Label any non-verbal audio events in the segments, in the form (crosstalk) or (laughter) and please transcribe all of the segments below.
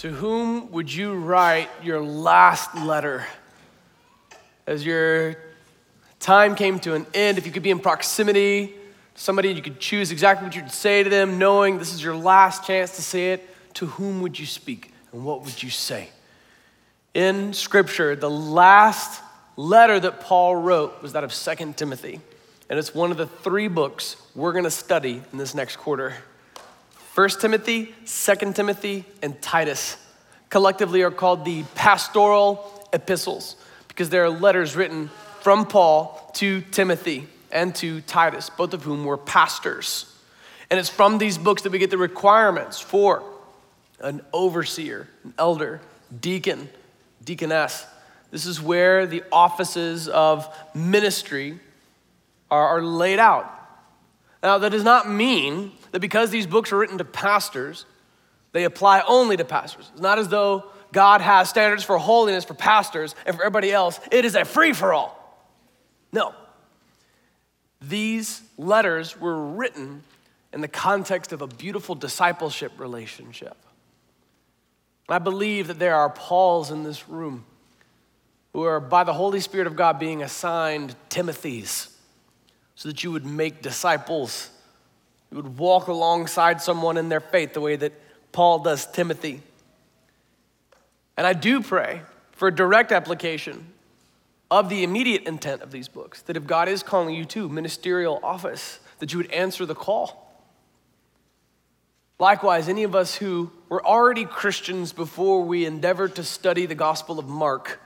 To whom would you write your last letter? As your time came to an end, if you could be in proximity to somebody, you could choose exactly what you'd say to them, knowing this is your last chance to say it. To whom would you speak and what would you say? In Scripture, the last letter that Paul wrote was that of Second Timothy. And it's one of the three books we're going to study in this next quarter. 1 Timothy, 2 Timothy, and Titus collectively are called the pastoral epistles because they are letters written from Paul to Timothy and to Titus, both of whom were pastors. And it's from these books that we get the requirements for an overseer, an elder, deacon, deaconess. This is where the offices of ministry are, are laid out. Now, that does not mean that because these books are written to pastors, they apply only to pastors. It's not as though God has standards for holiness for pastors and for everybody else. It is a free for all. No. These letters were written in the context of a beautiful discipleship relationship. I believe that there are Pauls in this room who are, by the Holy Spirit of God, being assigned Timothys so that you would make disciples. You would walk alongside someone in their faith the way that Paul does Timothy. And I do pray for a direct application of the immediate intent of these books, that if God is calling you to ministerial office, that you would answer the call. Likewise, any of us who were already Christians before we endeavored to study the Gospel of Mark,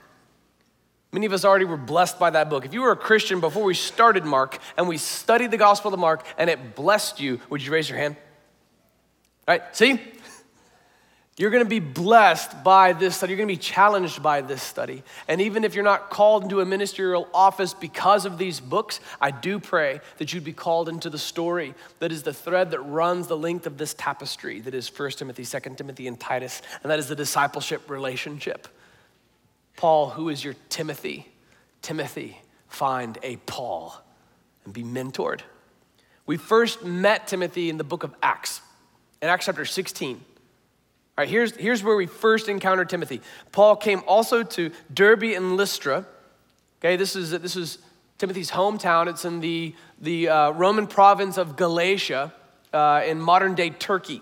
many of us already were blessed by that book. If you were a Christian before we started Mark and we studied the Gospel of Mark and it blessed you, would you raise your hand? All right, see? You're going to be blessed by this study. You're going to be challenged by this study. And even if you're not called into a ministerial office because of these books, I do pray that you'd be called into the story that is the thread that runs the length of this tapestry that is 1 Timothy, 2 Timothy, and Titus, and that is the discipleship relationship. Paul, who is your Timothy? Timothy, find a Paul and be mentored. We first met Timothy in the book of Acts, in Acts chapter 16. All right, here's, here's where we first encountered Timothy. Paul came also to Derbe and Lystra. Okay, this is, this is Timothy's hometown. It's in the, the uh, Roman province of Galatia uh, in modern day Turkey.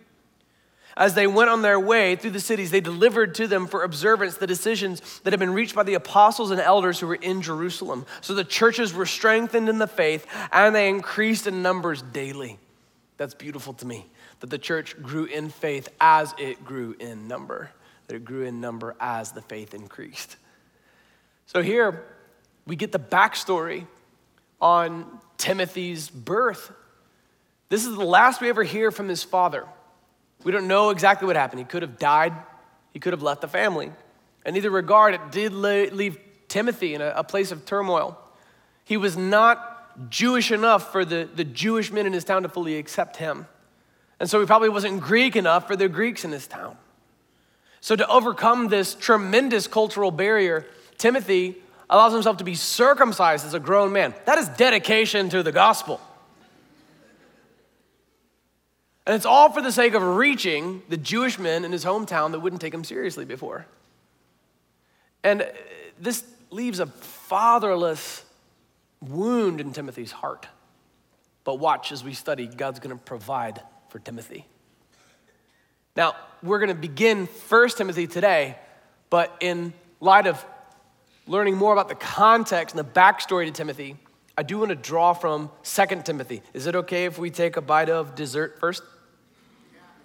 As they went on their way through the cities, they delivered to them for observance the decisions that had been reached by the apostles and elders who were in Jerusalem. So the churches were strengthened in the faith, and they increased in numbers daily. That's beautiful to me that the church grew in faith as it grew in number, that it grew in number as the faith increased. So here we get the backstory on Timothy's birth. This is the last we ever hear from his father. We don't know exactly what happened. He could have died, he could have left the family. In either regard, it did leave Timothy in a, place of turmoil. He was not Jewish enough for the, the Jewish men in his town to fully accept him. And so he probably wasn't Greek enough for the Greeks in his town. So, to overcome this tremendous cultural barrier, Timothy allows himself to be circumcised as a grown man. That is dedication to the gospel. And it's all for the sake of reaching the Jewish men in his hometown that wouldn't take him seriously before. And this leaves a fatherless wound in Timothy's heart. But watch as we study, God's gonna provide for Timothy. Now, we're going to begin First Timothy today, but in light of learning more about the context and the backstory to Timothy, I do want to draw from Second Timothy. Is it okay if we take a bite of dessert first?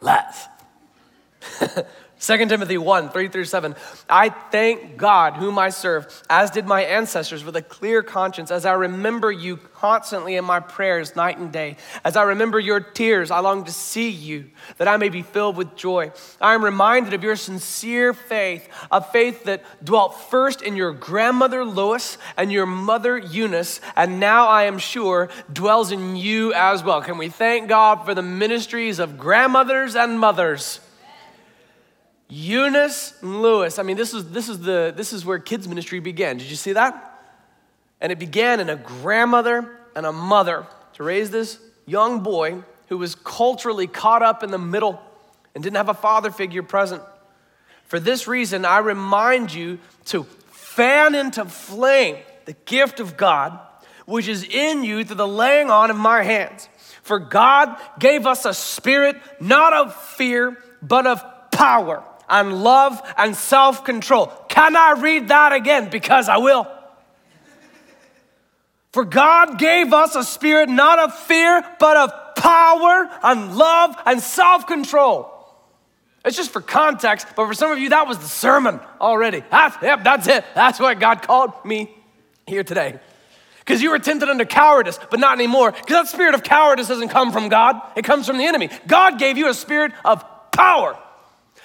Let's. (laughs) 2 Timothy 1 3 through 7. I thank God, whom I serve, as did my ancestors, with a clear conscience, as I remember you constantly in my prayers night and day. As I remember your tears, I long to see you, that I may be filled with joy. I am reminded of your sincere faith, a faith that dwelt first in your grandmother Lois and your mother Eunice, and now I am sure dwells in you as well. Can we thank God for the ministries of grandmothers and mothers? Eunice Lois. I mean, this is, this, is the, this is where kids' ministry began. Did you see that? And it began in a grandmother and a mother to raise this young boy who was culturally caught up in the middle and didn't have a father figure present. For this reason, I remind you to fan into flame the gift of God, which is in you through the laying on of my hands. For God gave us a spirit not of fear, but of power and love and self control. Can I read that again? Because I will. For God gave us a spirit not of fear, but of power and love and self control. It's just for context, but for some of you, that was the sermon already. That's, yep, that's it. That's what God called me here today. Because you were tempted under cowardice, but not anymore. Because that spirit of cowardice doesn't come from God, it comes from the enemy. God gave you a spirit of power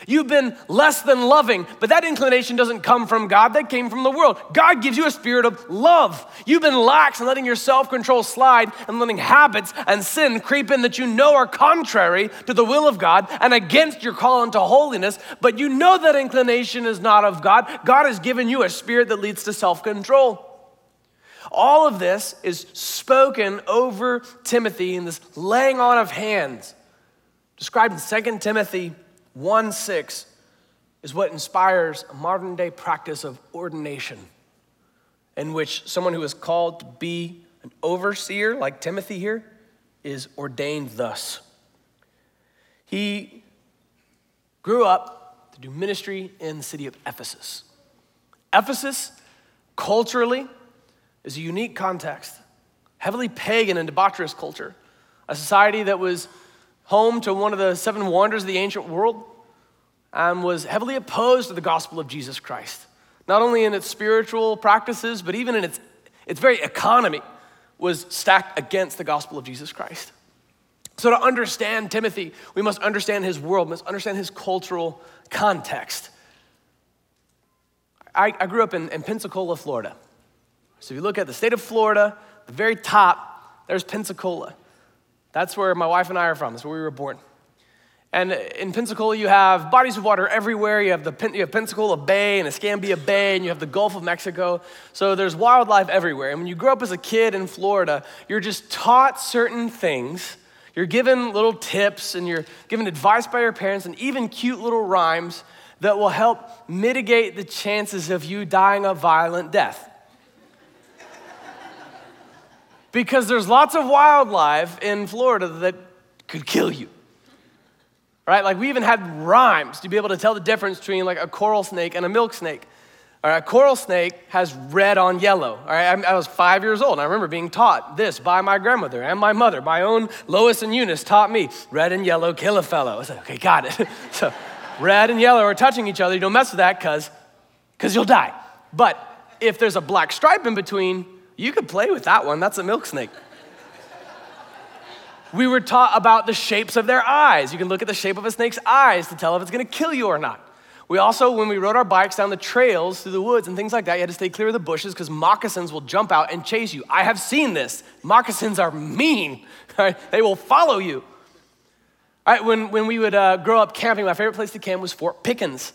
You've been less than loving, but that inclination doesn't come from God, that came from the world. God gives you a spirit of love. You've been lax in letting your self control slide and letting habits and sin creep in that you know are contrary to the will of God and against your call into holiness, but you know that inclination is not of God. God has given you a spirit that leads to self control. All of this is spoken over Timothy in this laying on of hands, described in 2 Timothy 1 6 is what inspires a modern day practice of ordination, in which someone who is called to be an overseer, like Timothy here, is ordained thus. He grew up to do ministry in the city of Ephesus. Ephesus, culturally, is a unique context, heavily pagan and debaucherous culture, a society that was home to one of the seven wonders of the ancient world, and was heavily opposed to the gospel of Jesus Christ. Not only in its spiritual practices, but even in its, its very economy was stacked against the gospel of Jesus Christ. So, to understand Timothy, we must understand his world, must understand his cultural context. I, I grew up in, in Pensacola, Florida. So, if you look at the state of Florida, the very top, there's Pensacola. That's where my wife and I are from. That's where we were born. And in Pensacola, you have bodies of water everywhere. You have, the, you have Pensacola Bay and Escambia Bay, and you have the Gulf of Mexico. So there's wildlife everywhere. And when you grow up as a kid in Florida, you're just taught certain things. You're given little tips, and you're given advice by your parents, and even cute little rhymes that will help mitigate the chances of you dying a violent death. Because there's lots of wildlife in Florida that could kill you. Right? Like we even had rhymes to be able to tell the difference between like a coral snake and a milk snake. All right, a coral snake has red on yellow. All right, I, I was five years old. And I remember being taught this by my grandmother and my mother. My own Lois and Eunice taught me red and yellow kill a fellow. I was like, okay, got it. (laughs) so red and yellow are touching each other. You don't mess with that because because you'll die. But if there's a black stripe in between, you could play with that one. That's a milk snake. we were taught about the shapes of their eyes. You can look at the shape of a snake's eyes to tell if it's gonna kill you or not. We also, when we rode our bikes down the trails through the woods and things like that, you had to stay clear of the bushes because moccasins will jump out and chase you. I have seen this. Moccasins are mean, (laughs) right? they will follow you. All right, when, when we would uh, grow up camping, my favorite place to camp was Fort Pickens.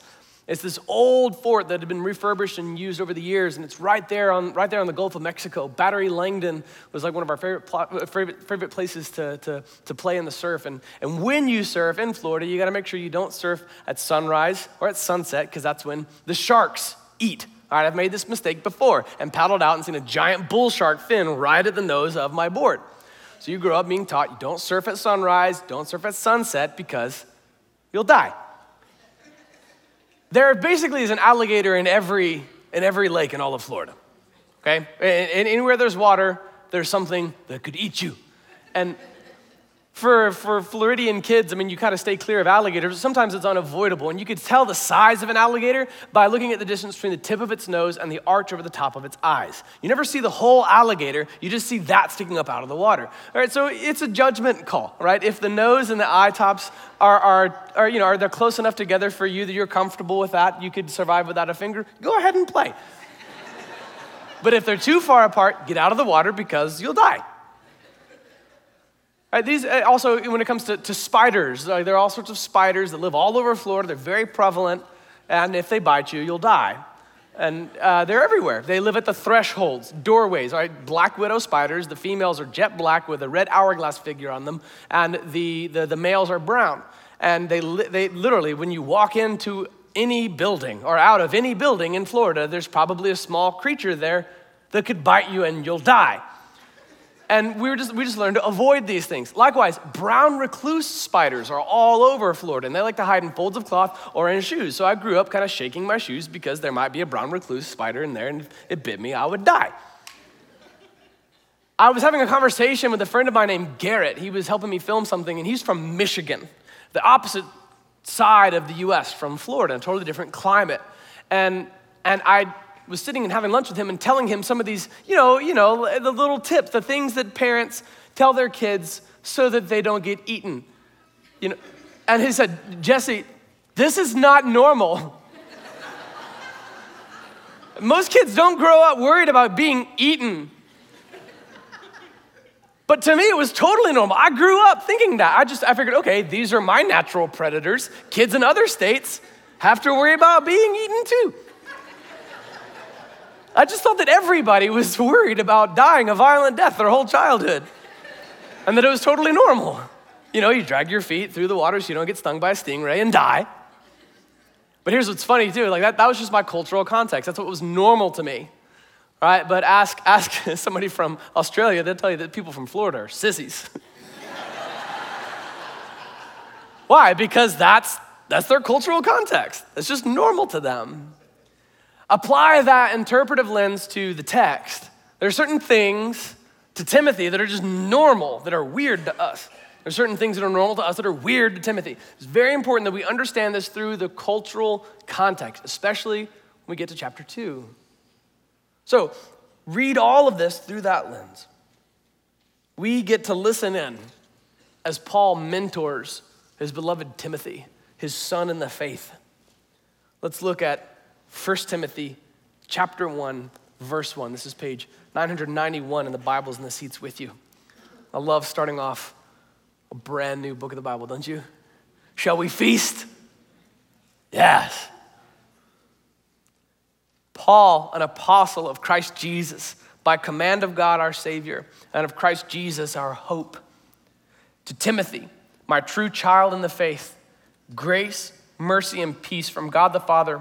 It's this old fort that had been refurbished and used over the years, and it's right there on, right there on the Gulf of Mexico. Battery Langdon was like one of our favorite, pl- uh, favorite, favorite places to, to, to play in the surf. And, and when you surf in Florida, you gotta make sure you don't surf at sunrise or at sunset, because that's when the sharks eat. All right, I've made this mistake before and paddled out and seen a giant bull shark fin right at the nose of my board. So you grow up being taught you don't surf at sunrise, don't surf at sunset, because you'll die. There basically is an alligator in every, in every lake in all of Florida. Okay? And anywhere there's water, there's something that could eat you. And for, for Floridian kids, I mean, you kind of stay clear of alligators. Sometimes it's unavoidable. And you could tell the size of an alligator by looking at the distance between the tip of its nose and the arch over the top of its eyes. You never see the whole alligator, you just see that sticking up out of the water. All right, so it's a judgment call, right? If the nose and the eye tops are, are, are you know, are they close enough together for you that you're comfortable with that, you could survive without a finger, go ahead and play. (laughs) but if they're too far apart, get out of the water because you'll die. Right, these uh, also, when it comes to, to spiders, uh, there are all sorts of spiders that live all over Florida. They're very prevalent, and if they bite you, you'll die. And uh, they're everywhere. They live at the thresholds, doorways. Right, black widow spiders. The females are jet black with a red hourglass figure on them, and the, the, the males are brown. And they, they literally, when you walk into any building or out of any building in Florida, there's probably a small creature there that could bite you and you'll die. And we, were just, we just learned to avoid these things. Likewise, brown recluse spiders are all over Florida, and they like to hide in folds of cloth or in shoes. So I grew up kind of shaking my shoes because there might be a brown recluse spider in there, and if it bit me, I would die. I was having a conversation with a friend of mine named Garrett. He was helping me film something, and he's from Michigan, the opposite side of the US from Florida, a totally different climate. And, and I was sitting and having lunch with him and telling him some of these, you know, you know, the little tips, the things that parents tell their kids so that they don't get eaten. You know, and he said, Jesse, this is not normal. (laughs) Most kids don't grow up worried about being eaten. But to me, it was totally normal. I grew up thinking that. I just, I figured, okay, these are my natural predators. Kids in other states have to worry about being eaten too. I just thought that everybody was (laughs) worried about dying a violent death their whole childhood and that it was totally normal. You know, you drag your feet through the water so you don't get stung by a stingray and die. But here's what's funny too, like that, that was just my cultural context. That's what was normal to me. Right? But ask, (laughs) ask somebody from Australia, they'll tell you that people from Florida are sissies. (laughs) Why? Because that's that's their cultural context. It's just normal to them. Apply that interpretive lens to the text. There are certain things to Timothy that are just normal, that are weird to us. There are certain things that are normal to us that are weird to Timothy. It's very important that we understand this through the cultural context, especially when we get to chapter 2. So, read all of this through that lens. We get to listen in as Paul mentors his beloved Timothy, his son in the faith. Let's look at 1 Timothy chapter 1, verse 1. This is page 991 in the Bible's in the seats with you. I love starting off a brand new book of the Bible, don't you? Shall we feast? Yes. Paul, an apostle of Christ Jesus, by command of God our Savior, and of Christ Jesus our hope. To Timothy, my true child in the faith, grace, mercy, and peace from God the Father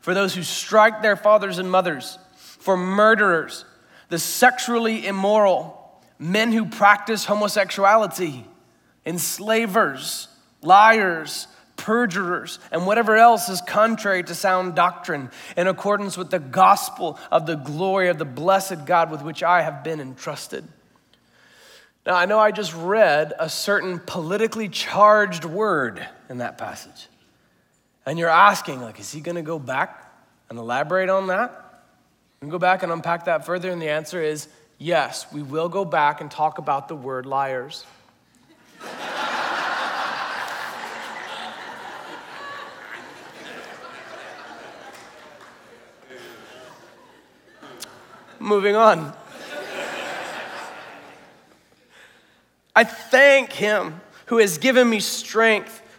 for those who strike their fathers and mothers, for murderers, the sexually immoral, men who practice homosexuality, enslavers, liars, perjurers, and whatever else is contrary to sound doctrine, in accordance with the gospel of the glory of the blessed God with which I have been entrusted. Now, I know I just read a certain politically charged word in that passage. And you're asking, like, is he going to go back and elaborate on that? And go back and unpack that further. And the answer is yes, we will go back and talk about the word liars. Moving on. I thank him who has given me strength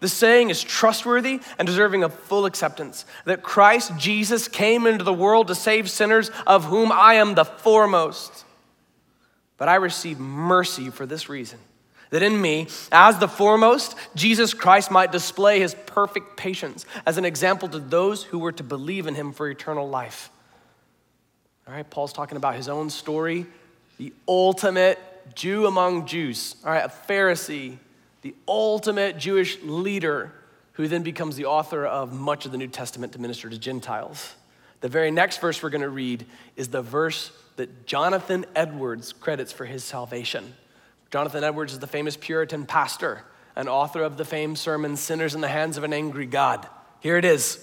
The saying is trustworthy and deserving of full acceptance that Christ Jesus came into the world to save sinners, of whom I am the foremost. But I receive mercy for this reason that in me, as the foremost, Jesus Christ might display his perfect patience as an example to those who were to believe in him for eternal life. All right, Paul's talking about his own story, the ultimate Jew among Jews, all right, a Pharisee the ultimate Jewish leader who then becomes the author of much of the New Testament to minister to Gentiles. The very next verse we're going to read is the verse that Jonathan Edwards credits for his salvation. Jonathan Edwards is the famous Puritan pastor and author of the famed sermon, Sinners in the Hands of an Angry God. Here it is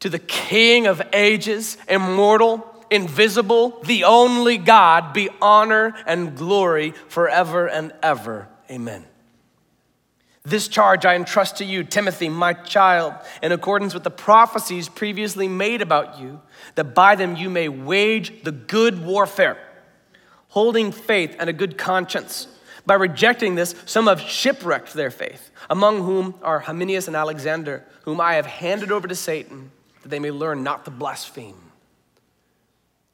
To the King of ages, immortal, invisible, the only God, be honor and glory forever and ever. Amen. This charge I entrust to you, Timothy, my child, in accordance with the prophecies previously made about you, that by them you may wage the good warfare, holding faith and a good conscience. By rejecting this, some have shipwrecked their faith, among whom are Hymenaeus and Alexander, whom I have handed over to Satan, that they may learn not to blaspheme.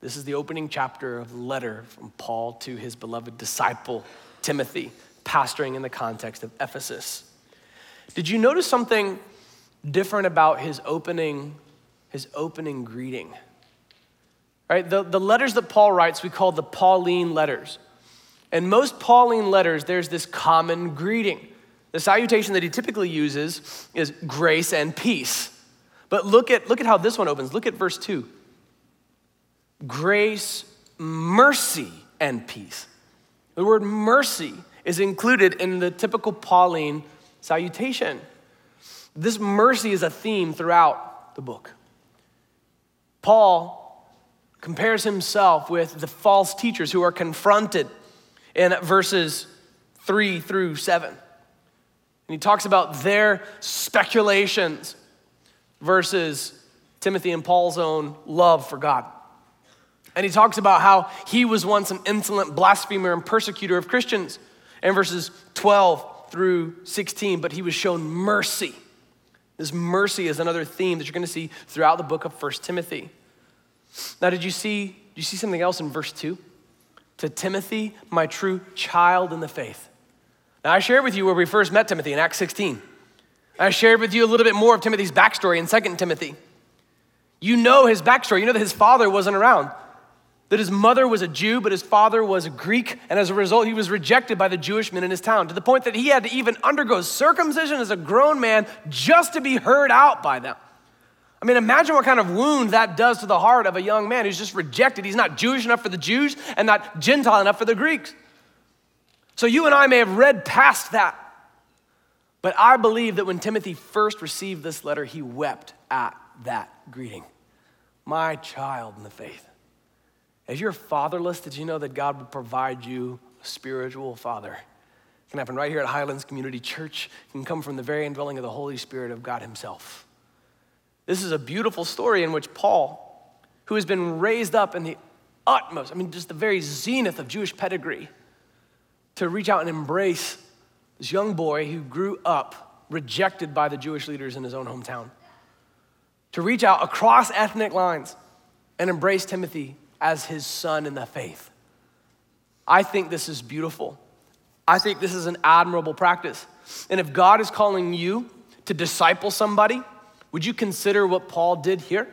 This is the opening chapter of the letter from Paul to his beloved disciple, Timothy pastoring in the context of Ephesus. Did you notice something different about his opening, his opening greeting? Right, the, the letters that Paul writes, we call the Pauline letters. And most Pauline letters, there's this common greeting. The salutation that he typically uses is grace and peace. But look at, look at how this one opens. Look at verse 2 grace, mercy, and peace. The word mercy is included in the typical Pauline salutation. This mercy is a theme throughout the book. Paul compares himself with the false teachers who are confronted in verses 3 through 7. And he talks about their speculations versus Timothy and Paul's own love for God. And he talks about how he was once an insolent blasphemer and persecutor of Christians in verses 12 through 16, but he was shown mercy. This mercy is another theme that you're going to see throughout the book of 1 Timothy. Now, did you see, did you see something else in verse 2? To Timothy, my true child in the faith. Now, I shared with you where we first met Timothy in Acts 16. I shared with you a little bit more of Timothy's backstory in 2 Timothy. You know his backstory. You know that his father wasn't around that his mother was a Jew, but his father was a Greek, and as a result, he was rejected by the Jewish men in his town to the point that he had to even undergo circumcision as a grown man just to be heard out by them. I mean, imagine what kind of wound that does to the heart of a young man who's just rejected. He's not Jewish enough for the Jews and not Gentile enough for the Greeks. So you and I may have read past that, but I believe that when Timothy first received this letter, he wept at that greeting. My child in the faith. If you're fatherless, did you know that God would provide you a spiritual father? It can happen right here at Highlands Community Church. It can come from the very indwelling of the Holy Spirit of God Himself. This is a beautiful story in which Paul, who has been raised up in the utmost, I mean, just the very zenith of Jewish pedigree, to reach out and embrace this young boy who grew up rejected by the Jewish leaders in his own hometown, to reach out across ethnic lines and embrace Timothy as his son in the faith. I think this is beautiful. I think this is an admirable practice. And if God is calling you to disciple somebody, would you consider what Paul did here?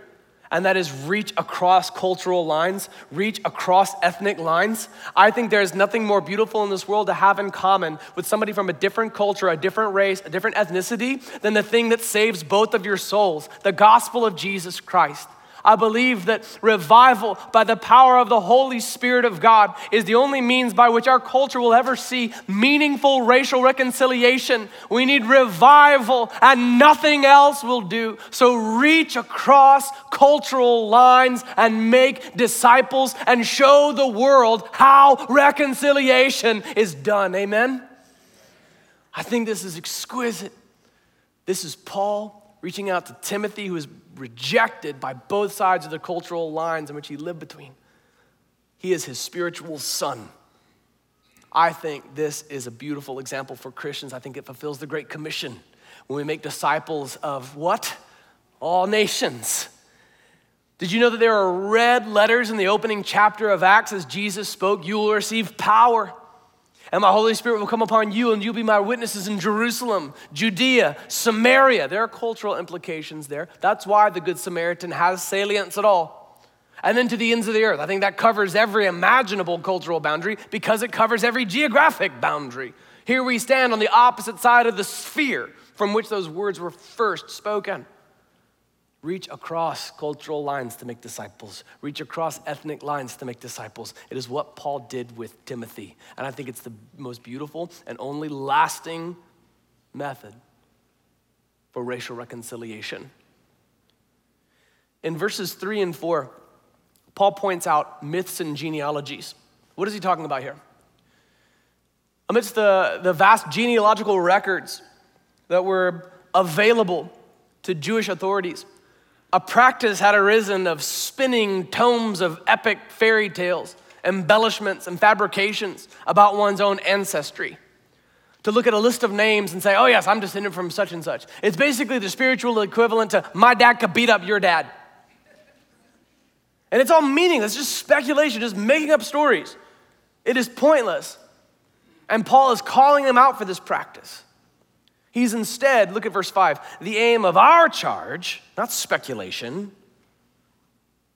And that is reach across cultural lines, reach across ethnic lines. I think there is nothing more beautiful in this world to have in common with somebody from a different culture, a different race, a different ethnicity than the thing that saves both of your souls the gospel of Jesus Christ. I believe that revival by the power of the Holy Spirit of God is the only means by which our culture will ever see meaningful racial reconciliation. We need revival, and nothing else will do. So reach across cultural lines and make disciples and show the world how reconciliation is done. Amen? I think this is exquisite. This is Paul reaching out to Timothy, who was rejected by both sides of the cultural lines in which he lived between. He is his spiritual son. I think this is a beautiful example for Christians. I think it fulfills the Great Commission when we make disciples of what? All nations. Did you know that there are red letters in the opening chapter of Acts as Jesus spoke? You will receive power and my Holy Spirit will come upon you, and you'll be my witnesses in Jerusalem, Judea, Samaria. There are cultural implications there. That's why the Good Samaritan has salience at all. And then to the ends of the earth. I think that covers every imaginable cultural boundary because it covers every geographic boundary. Here we stand on the opposite side of the sphere from which those words were first spoken reach across cultural lines to make disciples, reach across ethnic lines to make disciples. It is what Paul did with Timothy. And I think it's the most beautiful and only lasting method for racial reconciliation. In verses three and four, Paul points out myths and genealogies. What is he talking about here? Amidst the, the vast genealogical records that were available to Jewish authorities, a practice had arisen of spinning tomes of epic fairy tales, embellishments, and fabrications about one's own ancestry. To look at a list of names and say, oh, yes, I'm descended from such and such. It's basically the spiritual equivalent to my dad could beat up your dad. And it's all meaningless, just speculation, just making up stories. It is pointless. And Paul is calling them out for this practice. He's instead, look at verse 5, the aim of our charge, not speculation,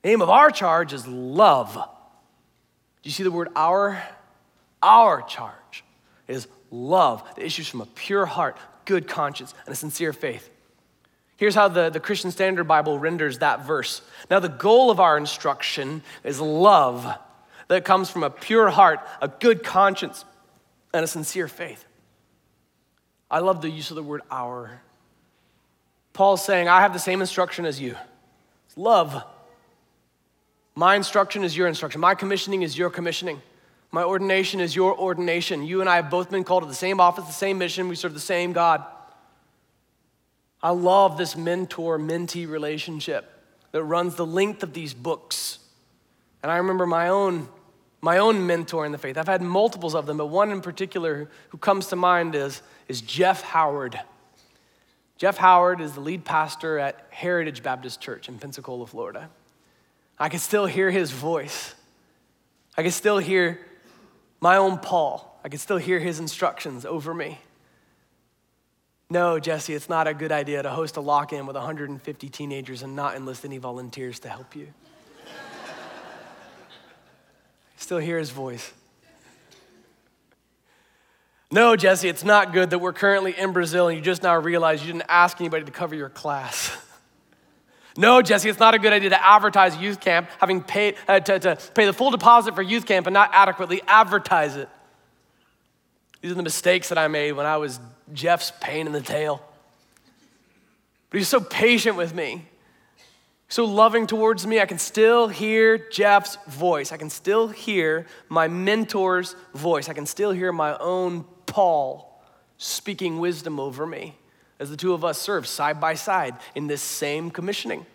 the aim of our charge is love. Do you see the word our? Our charge is love that issues from a pure heart, good conscience, and a sincere faith. Here's how the, the Christian Standard Bible renders that verse. Now, the goal of our instruction is love that comes from a pure heart, a good conscience, and a sincere faith. I love the use of the word our. Paul's saying, I have the same instruction as you. It's love. My instruction is your instruction. My commissioning is your commissioning. My ordination is your ordination. You and I have both been called to the same office, the same mission. We serve the same God. I love this mentor mentee relationship that runs the length of these books. And I remember my own my own mentor in the faith. I've had multiples of them, but one in particular who comes to mind is, is Jeff Howard. Jeff Howard is the lead pastor at Heritage Baptist Church in Pensacola, Florida. I can still hear his voice. I can still hear my own Paul. I can still hear his instructions over me. No, Jesse, it's not a good idea to host a lock in with 150 teenagers and not enlist any volunteers to help you (laughs) I still hear his voice. No, Jesse, it's not good that we're currently in Brazil and you just now realize you didn't ask anybody to cover your class. (laughs) no, Jesse, it's not a good idea to advertise youth camp, having paid uh, to, to pay the full deposit for youth camp and not adequately advertise it. These are the mistakes that I made when I was Jeff's pain in the tail. But he's so patient with me so loving towards me. I can still hear Jeff's voice. I can still hear my mentor's voice. I can still hear my own Paul speaking wisdom over me as the two of us serve side by side in this same commissioning.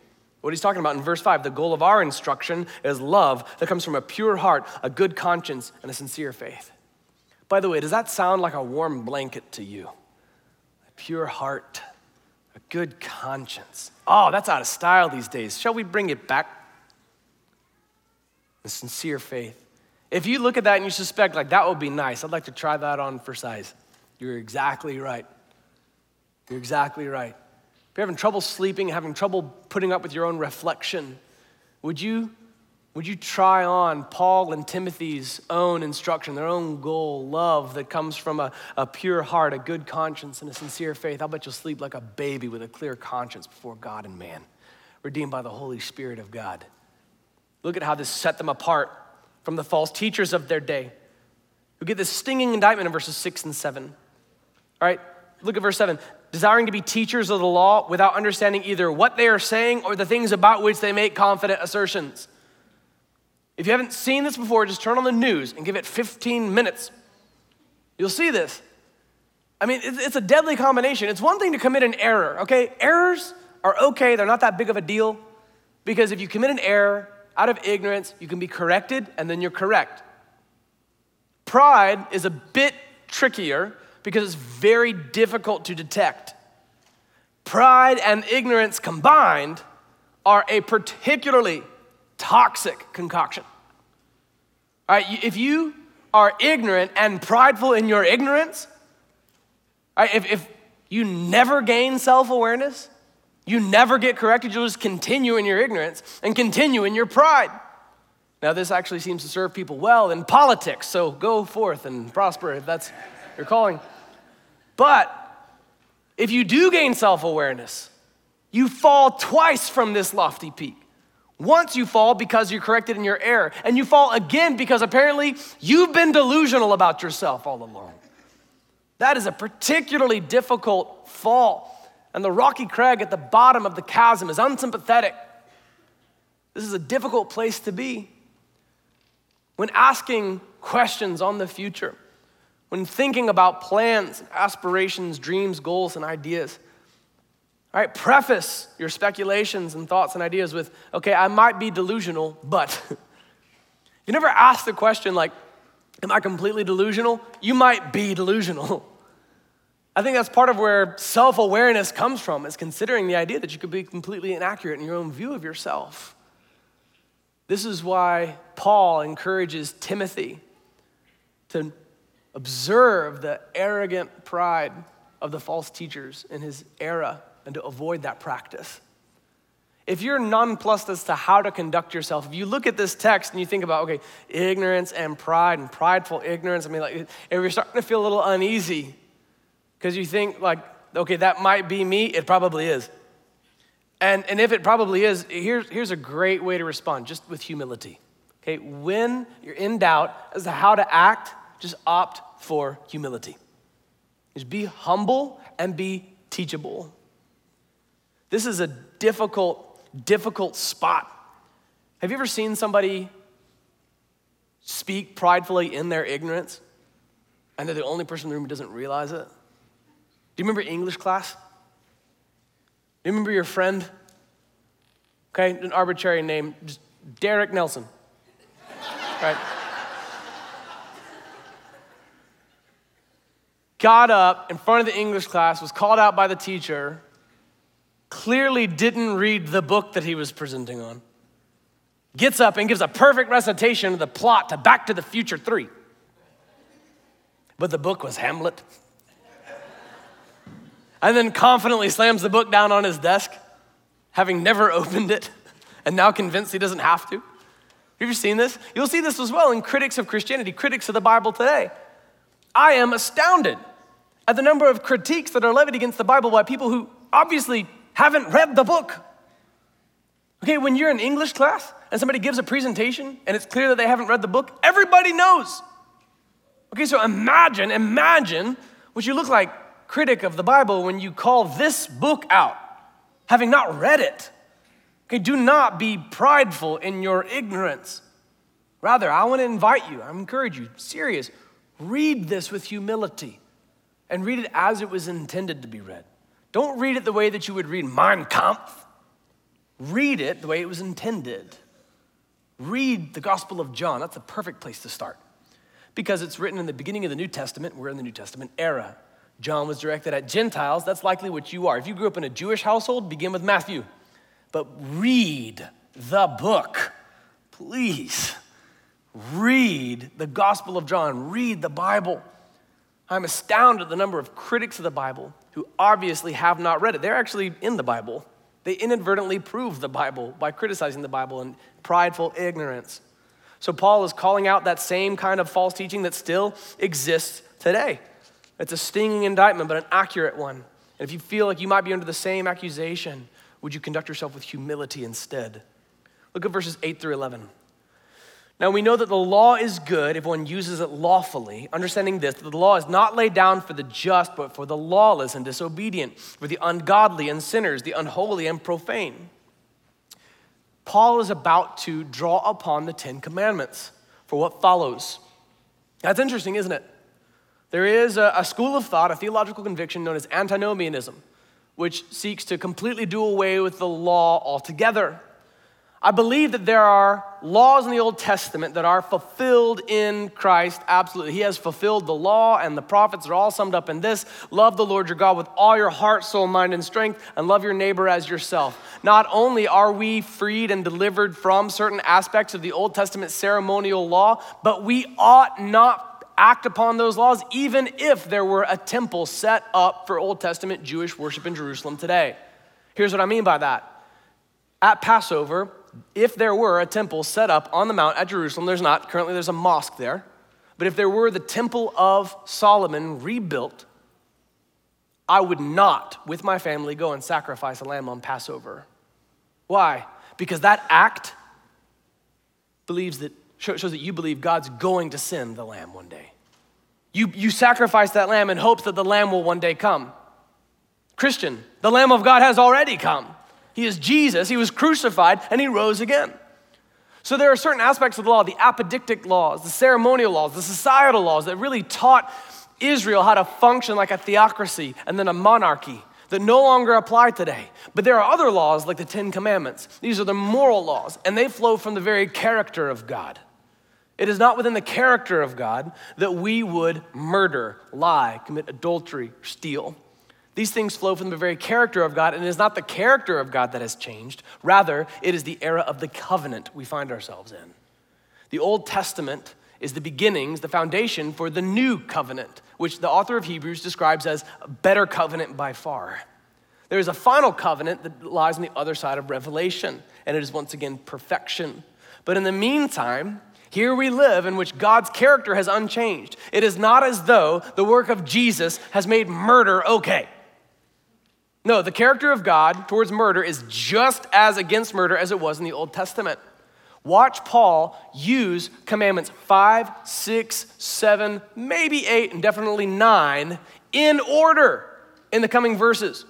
What he's talking about in verse 5 the goal of our instruction is love that comes from a pure heart, a good conscience, and a sincere faith. By the way, does that sound like a warm blanket to you? A pure heart, a good conscience. Oh, that's out of style these days. Shall we bring it back? A sincere faith. If you look at that and you suspect, like, that would be nice, I'd like to try that on for size. You're exactly right. You're exactly right. If you're having trouble sleeping, having trouble putting up with your own reflection, would you would you try on Paul and Timothy's own instruction, their own goal, love that comes from a, a pure heart, a good conscience, and a sincere faith? I'll bet you'll sleep like a baby with a clear conscience before God and man. redeemed by the Holy Spirit of God. Look at how this set them apart from the false teachers of their day who get this stinging indictment in verses 6 and 7. All right, look at verse 7. Desiring to be teachers of the law without understanding either what they are saying or the things about which they make confident assertions. If you haven't seen this before, just turn on the news and give it 15 minutes. You'll see this. I mean, it's a deadly combination. It's one thing to commit an error, okay? Errors are okay, they're not that big of a deal because if you commit an error out of ignorance, you can be corrected and then you're correct. Pride is a bit trickier because it's very difficult to detect. Pride and ignorance combined are a particularly toxic concoction. All right, if you are ignorant and prideful in your ignorance, right, if, if you never gain self awareness, you never get corrected, you'll just continue in your ignorance and continue in your pride. Now, this actually seems to serve people well in politics, so go forth and prosper if that's your calling. But if you do gain self awareness, you fall twice from this lofty peak. Once you fall because you're corrected in your error, and you fall again because apparently you've been delusional about yourself all along. That is a particularly difficult fall, and the rocky crag at the bottom of the chasm is unsympathetic. This is a difficult place to be. When asking questions on the future, when thinking about plans, aspirations, dreams, goals, and ideas, all right, preface your speculations and thoughts and ideas with, okay, I might be delusional, but. (laughs) you never ask the question, like, am I completely delusional? You might be delusional. (laughs) I think that's part of where self awareness comes from, is considering the idea that you could be completely inaccurate in your own view of yourself. This is why Paul encourages Timothy to observe the arrogant pride of the false teachers in his era and to avoid that practice. If you're nonplussed as to how to conduct yourself, if you look at this text and you think about, okay, ignorance and pride and prideful ignorance, I mean, like, if you're starting to feel a little uneasy because you think, like, okay, that might be me, it probably is. And, and if it probably is, here's, here's a great way to respond, just with humility. Okay, when you're in doubt as to how to act, just opt for humility. Just be humble and be teachable. This is a difficult, difficult spot. Have you ever seen somebody speak pridefully in their ignorance and they're the only person in the room who doesn't realize it? Do you remember English class? Do you remember your friend? Okay, an arbitrary name, just Derek Nelson. right? Got up in front of the English class, was called out by the teacher, clearly didn't read the book that he was presenting on. Gets up and gives a perfect recitation of the plot to Back to the Future 3. But the book was Hamlet and then confidently slams the book down on his desk, having never (laughs) opened it, and now convinced he doesn't have to. Have you seen this? You'll see this as well in critics of Christianity, critics of the Bible today. I am astounded at the number of critiques that are levied against the Bible by people who obviously haven't read the book. Okay, when you're in English class and somebody gives a presentation and it's clear that they haven't read the book, everybody knows. Okay, so imagine, imagine what you look like critic of the Bible when you call this book out, having not read it. Okay, do not be prideful in your ignorance. Rather, I want to invite you, I encourage you, serious, read this with humility and read it as it was intended to be read. Don't read it the way that you would read Mein Kampf. Read it the way it was intended. Read the Gospel of John. That's the perfect place to start because it's written in the beginning of the New Testament. We're in the New Testament era. John was directed at Gentiles. That's likely what you are. If you grew up in a Jewish household, begin with Matthew. But read the book, please. Read the Gospel of John, read the Bible. I'm astounded at the number of critics of the Bible who obviously have not read it. They're actually in the Bible. They inadvertently prove the Bible by criticizing the Bible in prideful ignorance. So, Paul is calling out that same kind of false teaching that still exists today. It's a stinging indictment, but an accurate one. And if you feel like you might be under the same accusation, Would you conduct yourself with humility instead? Look at verses 8 through 11. Now we know that the law is good if one uses it lawfully, understanding this, that the law is not laid down for the just, but for the lawless and disobedient, for the ungodly and sinners, the unholy and profane. Paul is about to draw upon the Ten Commandments for what follows. That's interesting, isn't it? There is a, a school of thought, a theological conviction known as antinomianism, which seeks to completely do away with the law altogether. I believe that there are laws in the Old Testament that are fulfilled in Christ. Absolutely. He has fulfilled the law and the prophets are all summed up in this love the Lord your God with all your heart, soul, mind, and strength, and love your neighbor as yourself. Not only are we freed and delivered from certain aspects of the Old Testament ceremonial law, but we ought not act upon those laws, even if there were a temple set up for Old Testament Jewish worship in Jerusalem today. Here's what I mean by that. At Passover, if there were a temple set up on the mount at Jerusalem, there's not, currently there's a mosque there, but if there were the temple of Solomon rebuilt, I would not, with my family, go and sacrifice a lamb on Passover. Why? Because that act believes that, shows that you believe God's going to send the lamb one day. You, you sacrifice that lamb in hopes that the lamb will one day come. Christian, the lamb of God has already come. He is Jesus. He was crucified and he rose again. So there are certain aspects of the law, the apodictic laws, the ceremonial laws, the societal laws that really taught Israel how to function like a theocracy and then a monarchy that no longer apply today. But there are other laws like the Ten Commandments. These are the moral laws, and they flow from the very character of God. It is not within the character of God that we would murder, lie, commit adultery, steal. These things flow from the very character of God, and it is not the character of God that has changed. Rather, it is the era of the covenant we find ourselves in. The Old Testament is the beginnings, the foundation for the new covenant, which the author of Hebrews describes as a better covenant by far. There is a final covenant that lies on the other side of Revelation, and it is once again perfection. But in the meantime, here we live in which God's character has unchanged. It is not as though the work of Jesus has made murder okay. No, the character of God towards murder is just as against murder as it was in the Old Testament. Watch Paul use commandments five, six, seven, maybe eight, and definitely nine in order in the coming verses.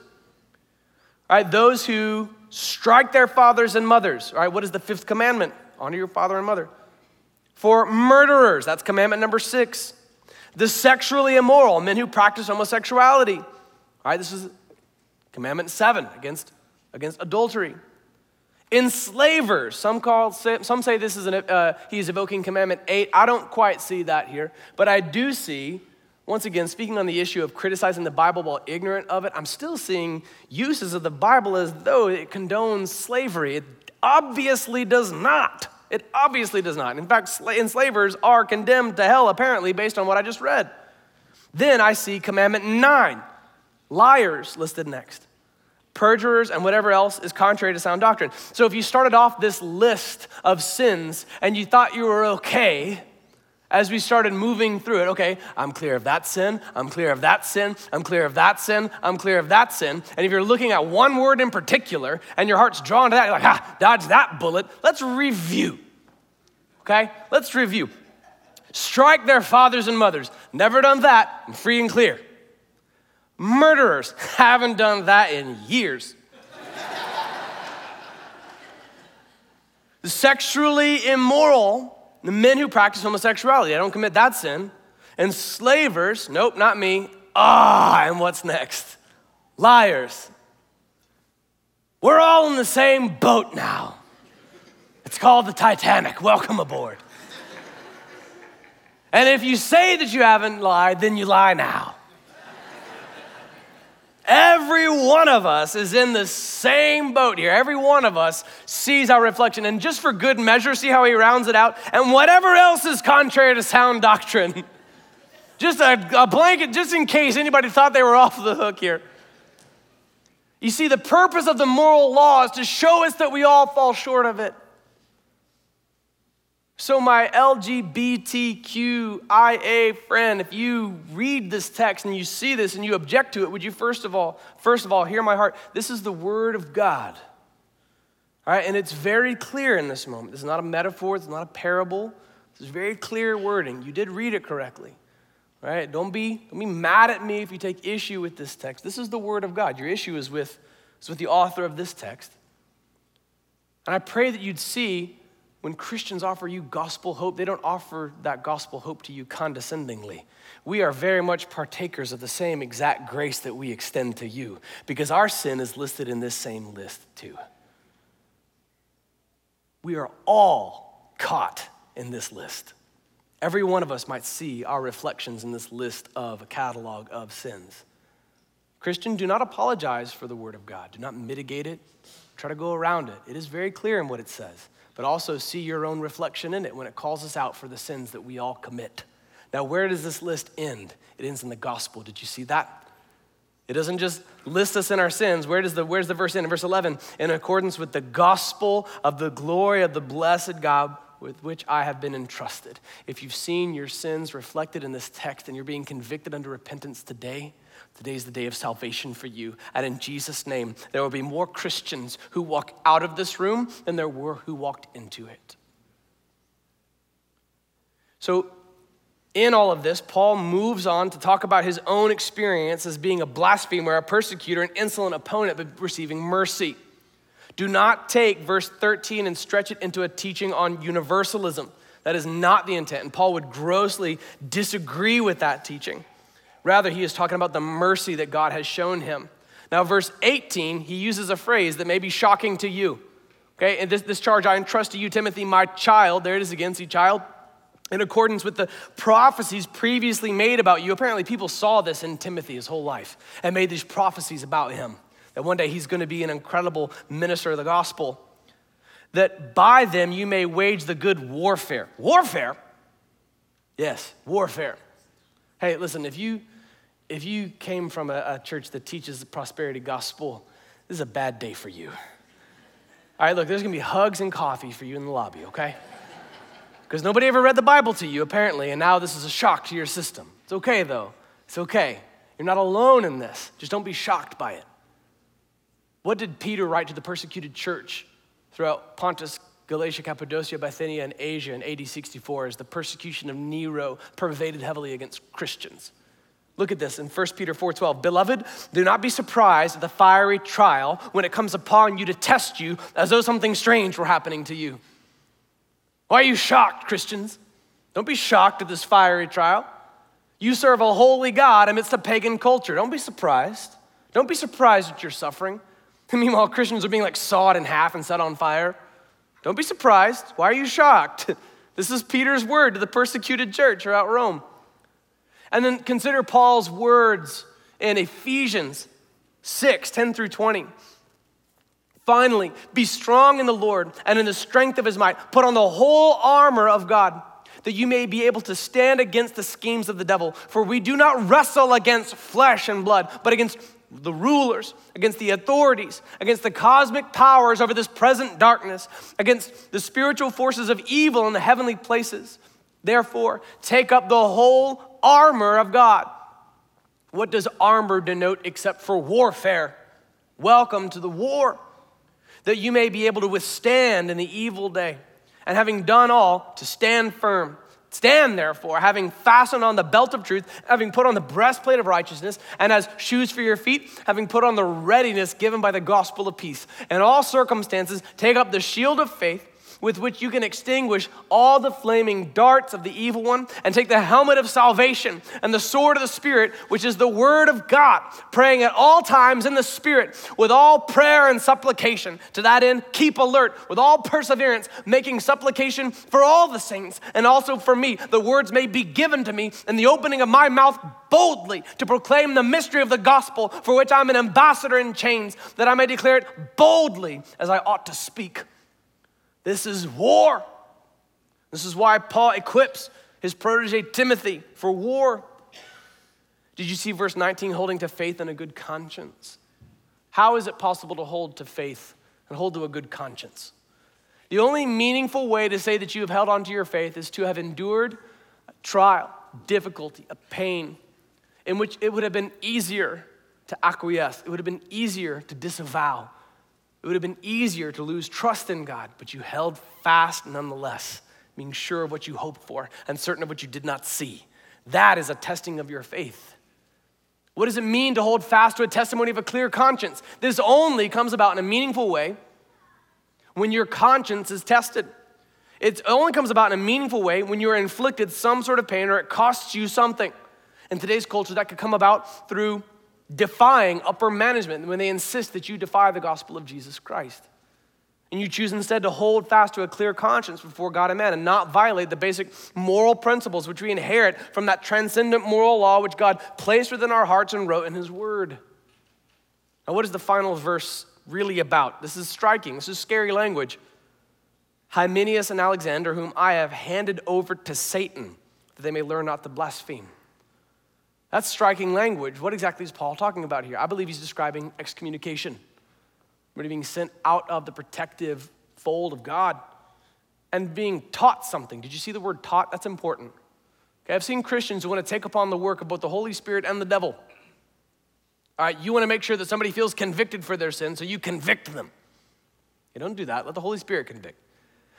All right, those who strike their fathers and mothers. All right, what is the fifth commandment? Honor your father and mother. For murderers, that's commandment number six. The sexually immoral, men who practice homosexuality. All right, this is Commandment seven against, against adultery. Enslavers, some, call, some say this is an, uh, he's evoking commandment eight. I don't quite see that here, but I do see, once again, speaking on the issue of criticizing the Bible while ignorant of it, I'm still seeing uses of the Bible as though it condones slavery. It obviously does not. It obviously does not. In fact, enslavers are condemned to hell, apparently, based on what I just read. Then I see commandment nine liars listed next. Perjurers and whatever else is contrary to sound doctrine. So if you started off this list of sins and you thought you were okay, as we started moving through it, okay, I'm clear of that sin, I'm clear of that sin, I'm clear of that sin, I'm clear of that sin. And if you're looking at one word in particular and your heart's drawn to that, you're like, ah, dodge that bullet. Let's review. Okay? Let's review. Strike their fathers and mothers. Never done that. I'm free and clear. Murderers haven't done that in years. sexually immoral, the men who practice homosexuality, I don't commit that sin. Enslavers, nope, not me. Ah, and what's next? Liars. We're all in the same boat now. It's called the Titanic. Welcome aboard. And if you say that you haven't lied, then you lie now. Every one of us is in the same boat here. Every one of us sees our reflection. And just for good measure, see how he rounds it out? And whatever else is contrary to sound doctrine. (laughs) Just a, a blanket, just in case anybody thought they were off the hook here. You see, the purpose of the moral law is to show us that we all fall short of it. So, my LGBTQIA friend, if you read this text and you see this and you object to it, would you first of all, first of all, hear my heart? This is the word of God. All right, and it's very clear in this moment. This is not a metaphor, it's not a parable. This is very clear wording. You did read it correctly. All right, don't be, don't be mad at me if you take issue with this text. This is the word of God. Your issue is with, is with the author of this text. And I pray that you'd see when Christians offer you gospel hope, they don't offer that gospel hope to you condescendingly. We are very much partakers of the same exact grace that we extend to you because our sin is listed in this same list too. We are all caught in this list. Every one of us might see our reflections in this list of a catalog of sins. Christian, do not apologize for the word of God. Do not mitigate it. Try to go around it. It is very clear in what it says but also see your own reflection in it when it calls us out for the sins that we all commit. Now, where does this list end? It ends in the gospel. Did you see that? It doesn't just list us in our sins. Where does the, where's the verse end? In verse 11, in accordance with the gospel of the glory of the blessed God with which I have been entrusted. If you've seen your sins reflected in this text and you're being convicted under repentance today, Today is the day of salvation for you. And in Jesus' name, there will be more Christians who walk out of this room than there were who walked into it. So, in all of this, Paul moves on to talk about his own experience as being a blasphemer, a persecutor, an insolent opponent, but receiving mercy. Do not take verse 13 and stretch it into a teaching on universalism. That is not the intent. And Paul would grossly disagree with that teaching. Rather, he is talking about the mercy that God has shown him. Now, verse 18, he uses a phrase that may be shocking to you. Okay, and this, this charge I entrust to you, Timothy, my child. There it is again, see, child. In accordance with the prophecies previously made about you. Apparently, people saw this in Timothy his whole life and made these prophecies about him. That one day he's going to be an incredible minister of the gospel. That by them you may wage the good warfare. Warfare? Yes, warfare. Hey, listen, if you if you came from a, a church that teaches the prosperity gospel, this is a bad day for you. All right, look, there's gonna be hugs and coffee for you in the lobby, okay? Because nobody ever read the Bible to you, apparently, and now this is a shock to your system. It's okay, though. It's okay. You're not alone in this. Just don't be shocked by it. What did Peter write to the persecuted church throughout Pontus, Galatia, Cappadocia, Bithynia, and Asia in AD 64 as the persecution of Nero pervaded heavily against Christians? Look at this in 1 Peter 4:12. Beloved, do not be surprised at the fiery trial when it comes upon you to test you as though something strange were happening to you. Why are you shocked, Christians? Don't be shocked at this fiery trial. You serve a holy God amidst a pagan culture. Don't be surprised. Don't be surprised at your suffering. (laughs) meanwhile, Christians are being like sawed in half and set on fire. Don't be surprised. Why are you shocked? (laughs) This is Peter's word to the persecuted church throughout Rome. And then consider Paul's words in Ephesians 6 10 through 20. Finally, be strong in the Lord and in the strength of his might. Put on the whole armor of God that you may be able to stand against the schemes of the devil. For we do not wrestle against flesh and blood, but against the rulers, against the authorities, against the cosmic powers over this present darkness, against the spiritual forces of evil in the heavenly places. Therefore, take up the whole armor of God. What does armor denote except for warfare? Welcome to the war, that you may be able to withstand in the evil day, and having done all, to stand firm. Stand therefore, having fastened on the belt of truth, having put on the breastplate of righteousness, and as shoes for your feet, having put on the readiness given by the gospel of peace. In all circumstances, take up the shield of faith with which you can extinguish all the flaming darts of the evil one, and take the helmet of salvation and the sword of the Spirit, which is the word of God, praying at all times in the Spirit with all prayer and supplication. To that end, keep alert with all perseverance, making supplication for all the saints and also for me. The words may be given to me in the opening of my mouth boldly to proclaim the mystery of the gospel, for which I'm an ambassador in chains, that I may declare it boldly as I ought to speak. This is war. This is why Paul equips his protege Timothy for war. Did you see verse 19 holding to faith and a good conscience? How is it possible to hold to faith and hold to a good conscience? The only meaningful way to say that you have held on to your faith is to have endured a trial, difficulty, a pain, in which it would have been easier to acquiesce, it would have been easier to disavow, it would have been easier to lose trust in God, but you held fast nonetheless, being sure of what you hoped for and certain of what you did not see. That is a testing of your faith. What does it mean to hold fast to a testimony of a clear conscience? This only comes about in a meaningful way when your conscience is tested. It only comes about in a meaningful way when you're inflicted some sort of pain or it costs you something. In today's culture, that could come about through defying upper management when they insist that you defy the gospel of Jesus Christ. And you choose instead to hold fast to a clear conscience before God and man and not violate the basic moral principles which we inherit from that transcendent moral law which God placed within our hearts and wrote in His Word. Now, what is the final verse really about? This is striking, this is scary language. Hymenaeus and Alexander, whom I have handed over to Satan, that they may learn not to blaspheme. That's striking language. What exactly is Paul talking about here? I believe he's describing excommunication, really being sent out of the protective fold of God and being taught something. Did you see the word taught? That's important. Okay, I've seen Christians who want to take upon the work of both the Holy Spirit and the devil. All right, you want to make sure that somebody feels convicted for their sin, so you convict them. You don't do that. Let the Holy Spirit convict.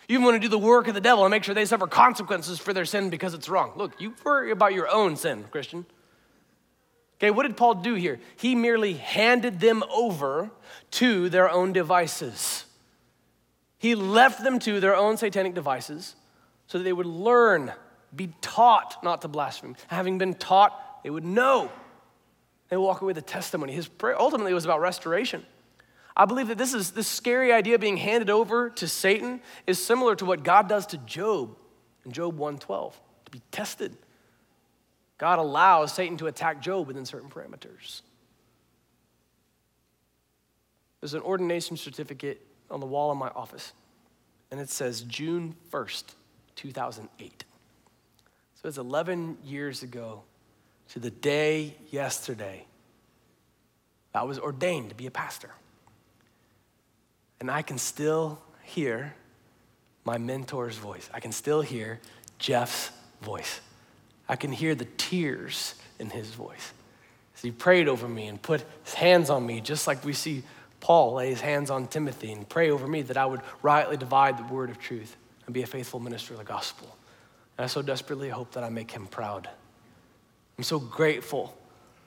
You want to do the work of the devil and make sure they suffer consequences for their sin because it's wrong. Look, you worry about your own sin, Christian. Okay, what did Paul do here? He merely handed them over to their own devices. He left them to their own satanic devices so that they would learn, be taught not to blaspheme. Having been taught, they would know. They walk away with a testimony. His prayer ultimately was about restoration. I believe that this is this scary idea being handed over to Satan is similar to what God does to Job in Job 1:12, to be tested. God allows Satan to attack Job within certain parameters. There's an ordination certificate on the wall in my office, and it says June 1st, 2008. So it's 11 years ago to the day yesterday I was ordained to be a pastor. And I can still hear my mentor's voice. I can still hear Jeff's voice. I can hear the tears in his voice. As he prayed over me and put his hands on me, just like we see Paul lay his hands on Timothy and pray over me that I would rightly divide the word of truth and be a faithful minister of the gospel. And I so desperately hope that I make him proud. I'm so grateful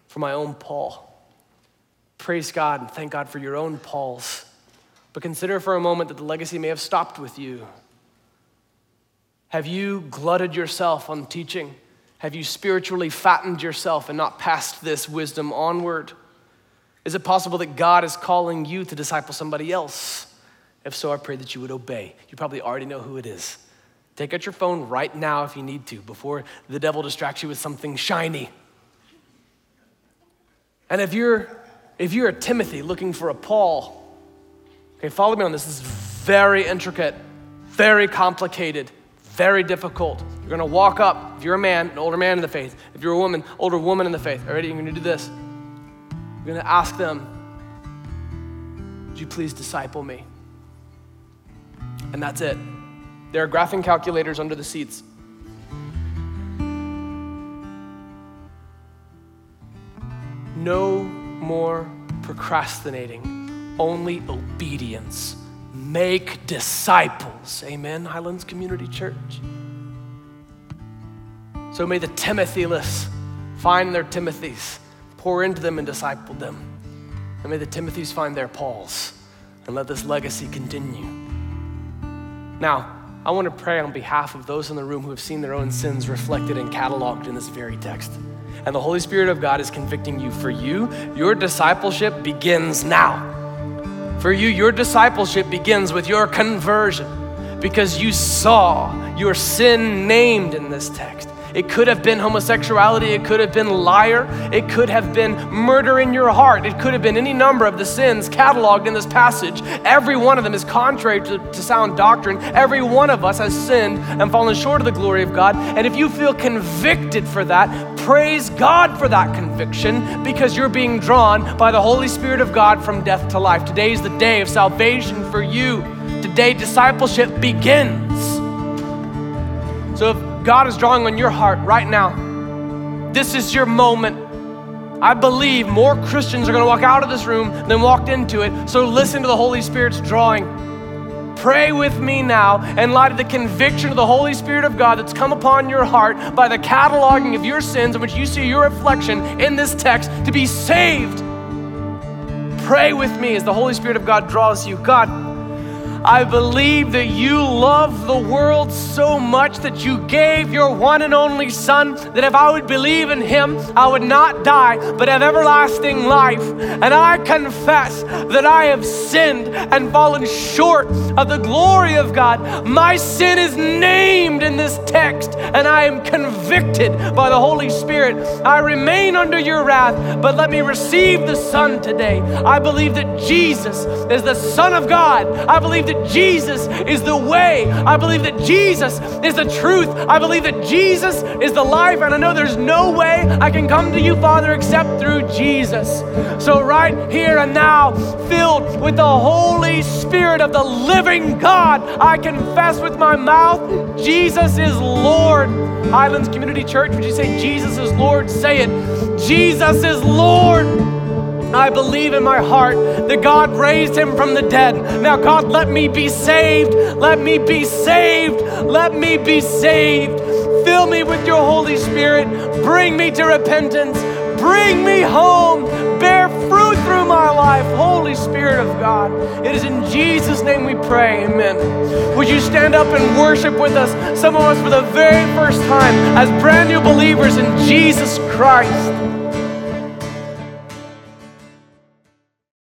for my own Paul. Praise God and thank God for your own Pauls. But consider for a moment that the legacy may have stopped with you. Have you glutted yourself on teaching? Have you spiritually fattened yourself and not passed this wisdom onward? Is it possible that God is calling you to disciple somebody else? If so, I pray that you would obey. You probably already know who it is. Take out your phone right now if you need to, before the devil distracts you with something shiny. And if you're if you're a Timothy looking for a Paul, okay, follow me on this. This is very intricate, very complicated very difficult. You're gonna walk up, if you're a man, an older man in the faith, if you're a woman, older woman in the faith, already you're gonna do this. You're gonna ask them, Would you please disciple me? And that's it. There are graphing calculators under the seats. No more procrastinating, only obedience make disciples. Amen, Highlands Community Church. So may the Timothyless find their Timothys, pour into them and disciple them. And may the Timothys find their Pauls and let this legacy continue. Now, I want to pray on behalf of those in the room who have seen their own sins reflected and cataloged in this very text. And the Holy Spirit of God is convicting you. For you, your discipleship begins now. For you, your discipleship begins with your conversion because you saw your sin named in this text. It could have been homosexuality, it could have been liar, it could have been murder in your heart, it could have been any number of the sins cataloged in this passage. Every one of them is contrary to, to sound doctrine. Every one of us has sinned and fallen short of the glory of God. And if you feel convicted for that, praise God for that conviction because you're being drawn by the Holy Spirit of God from death to life. Today is the day of salvation for you. Today, discipleship begins. So if God is drawing on your heart right now, this is your moment. I believe more Christians are going to walk out of this room than walked into it. So listen to the Holy Spirit's drawing. Pray with me now in light of the conviction of the Holy Spirit of God that's come upon your heart by the cataloging of your sins in which you see your reflection in this text to be saved. Pray with me as the Holy Spirit of God draws you. God, I believe that you love the world so much that you gave your one and only Son, that if I would believe in him, I would not die, but have everlasting life. And I confess that I have sinned and fallen short of the glory of God. My sin is named in this text, and I am convicted by the Holy Spirit. I remain under your wrath, but let me receive the Son today. I believe that Jesus is the Son of God. I believe that Jesus is the way. I believe that Jesus is the truth. I believe that Jesus is the life. And I know there's no way I can come to you, Father, except through Jesus. So, right here and now, filled with the Holy Spirit of the living God, I confess with my mouth Jesus is Lord. Highlands Community Church, would you say Jesus is Lord? Say it. Jesus is Lord. I believe in my heart that God raised him from the dead. Now, God, let me be saved. Let me be saved. Let me be saved. Fill me with your Holy Spirit. Bring me to repentance. Bring me home. Bear fruit through my life. Holy Spirit of God. It is in Jesus' name we pray. Amen. Would you stand up and worship with us? Some of us for the very first time as brand new believers in Jesus Christ.